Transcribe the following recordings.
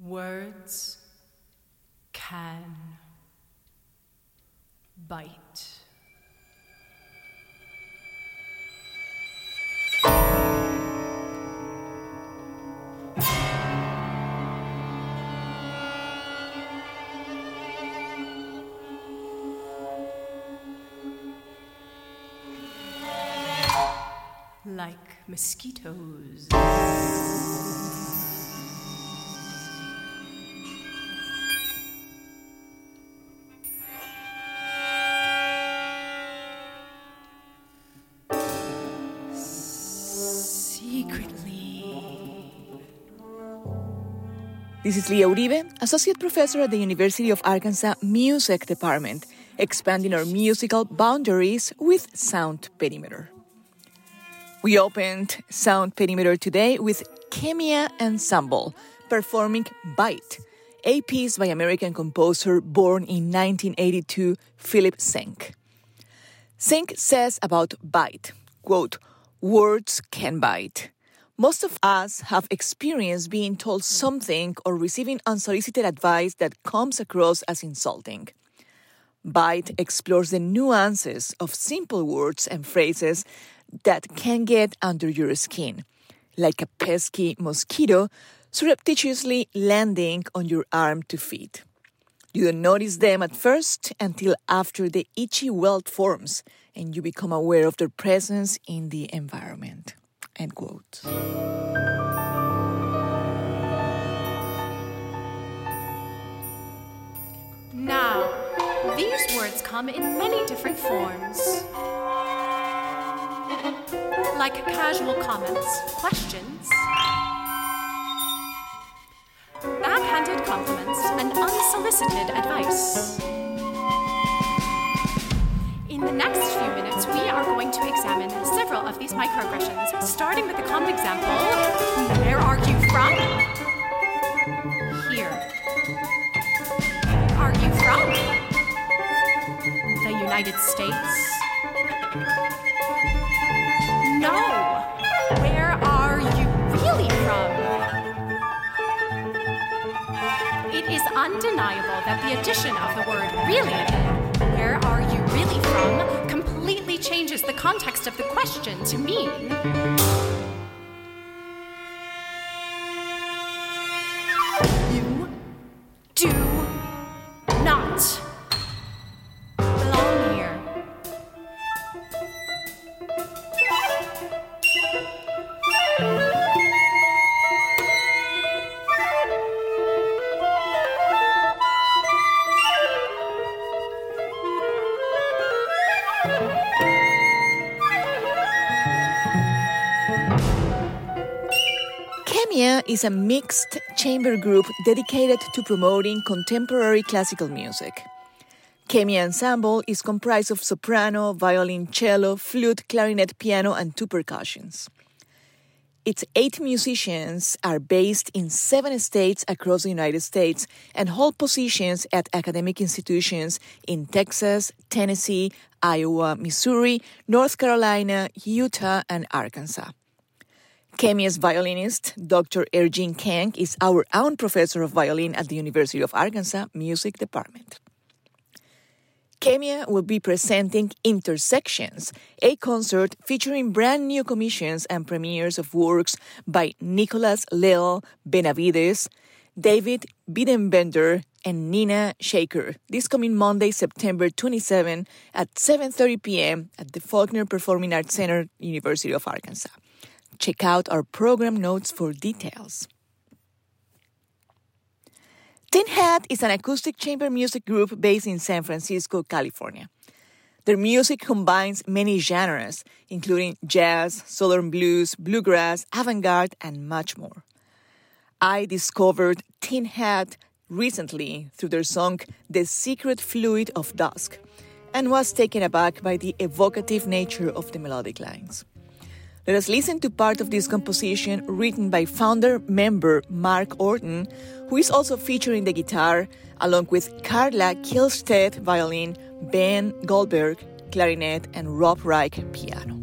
Words can bite. Like mosquitoes. This is Lia Uribe, Associate Professor at the University of Arkansas Music Department, expanding our musical boundaries with Sound Perimeter. We opened Sound Perimeter today with Khemia Ensemble performing Bite, a piece by American composer born in 1982, Phillip Sink. Sink says about bite, quote, words can bite. Most of us have experienced being told something or receiving unsolicited advice that comes across as insulting. Bite explores the nuances of simple words and phrases that can get under your skin, like a pesky mosquito surreptitiously landing on your arm to feed. You don't notice them at first until after the itchy welt forms and you become aware of their presence in the environment. End quote. Now, these words come in many different forms. Like casual comments, questions, backhanded compliments, and unsolicited advice. These microaggressions, starting with the common example Where are you from? Here. Are you from? The United States? No. Where are you really from? It is undeniable that the addition of the word really, where are you really from, context of the question to mean. Khemia is a mixed chamber group dedicated to promoting contemporary classical music. Khemia Ensemble is comprised of soprano, violin, cello, flute, clarinet, piano, and two percussions. Its eight musicians are based in seven states across the United States and hold positions at academic institutions in Texas, Tennessee, Iowa, Missouri, North Carolina, Utah, and Arkansas. Khemia's violinist, Dr. Er-Gene Kahng, is our own professor of violin at the University of Arkansas Music Department. Khemia will be presenting Intersections, a concert featuring brand new commissions and premieres of works by Nicolas Lell Benavides, David Biedenbender, and Nina Shekhar this coming Monday, September 27 at 7:30 p.m. at the Faulkner Performing Arts Center, University of Arkansas. Check out our program notes for details. Tin Hat is an acoustic chamber music group based in San Francisco, California. Their music combines many genres, including jazz, southern blues, bluegrass, avant garde, and much more. I discovered Tin Hat recently through their song The Secret Fluid of Dusk and was taken aback by the evocative nature of the melodic lines. Let us listen to part of this composition written by founder member Mark Orton, who is also featuring the guitar, along with Carla Kihlstedt violin, Ben Goldberg clarinet, and Rob Reich piano.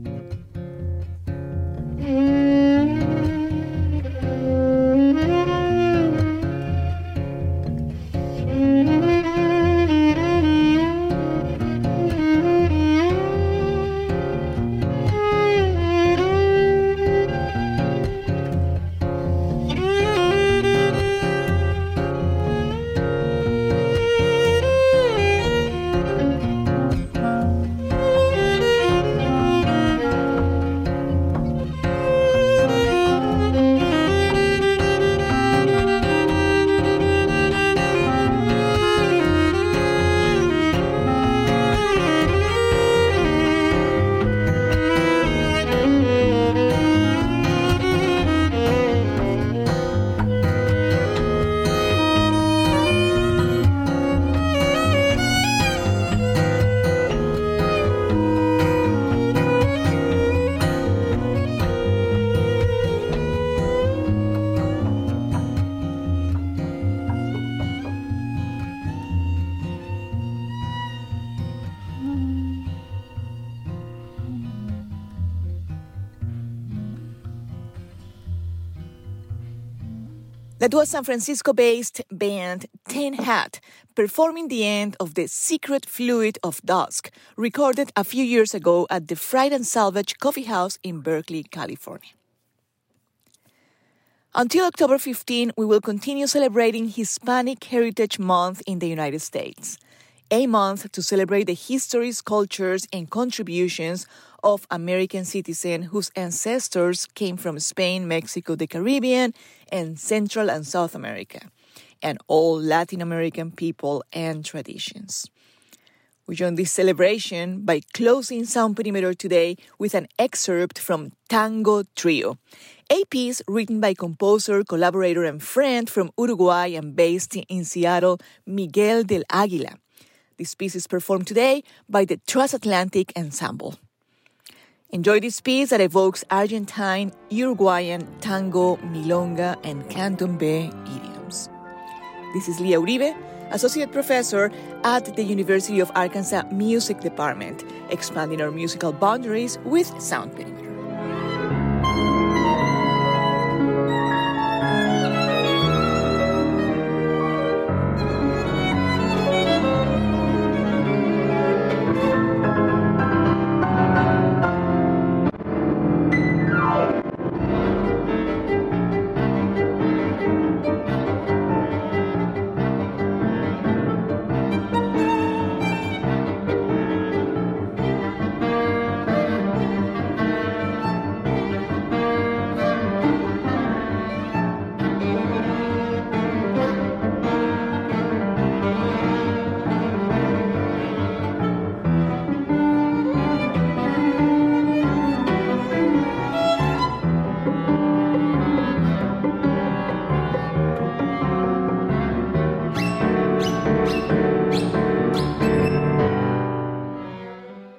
Mm. That was San Francisco based band Tin Hat performing the end of The Secret Fluid of Dusk, recorded a few years ago at the Freight and Salvage Coffee House in Berkeley, California. Until October 15, we will continue celebrating Hispanic Heritage Month in the United States, a month to celebrate the histories, cultures, and contributions of American citizens whose ancestors came from Spain, Mexico, the Caribbean, and Central and South America, and all Latin American people and traditions. We join this celebration by closing Sound Perimeter today with an excerpt from Tango Trio, a piece written by composer, collaborator, and friend from Uruguay and based in Seattle, Miguel del Aguila. This piece is performed today by the Transatlantic Ensemble. Enjoy this piece that evokes Argentine, Uruguayan, tango, milonga, and candombe idioms. This is Lia Uribe, Associate Professor at the University of Arkansas Music Department, expanding our musical boundaries with Sound Perimeter.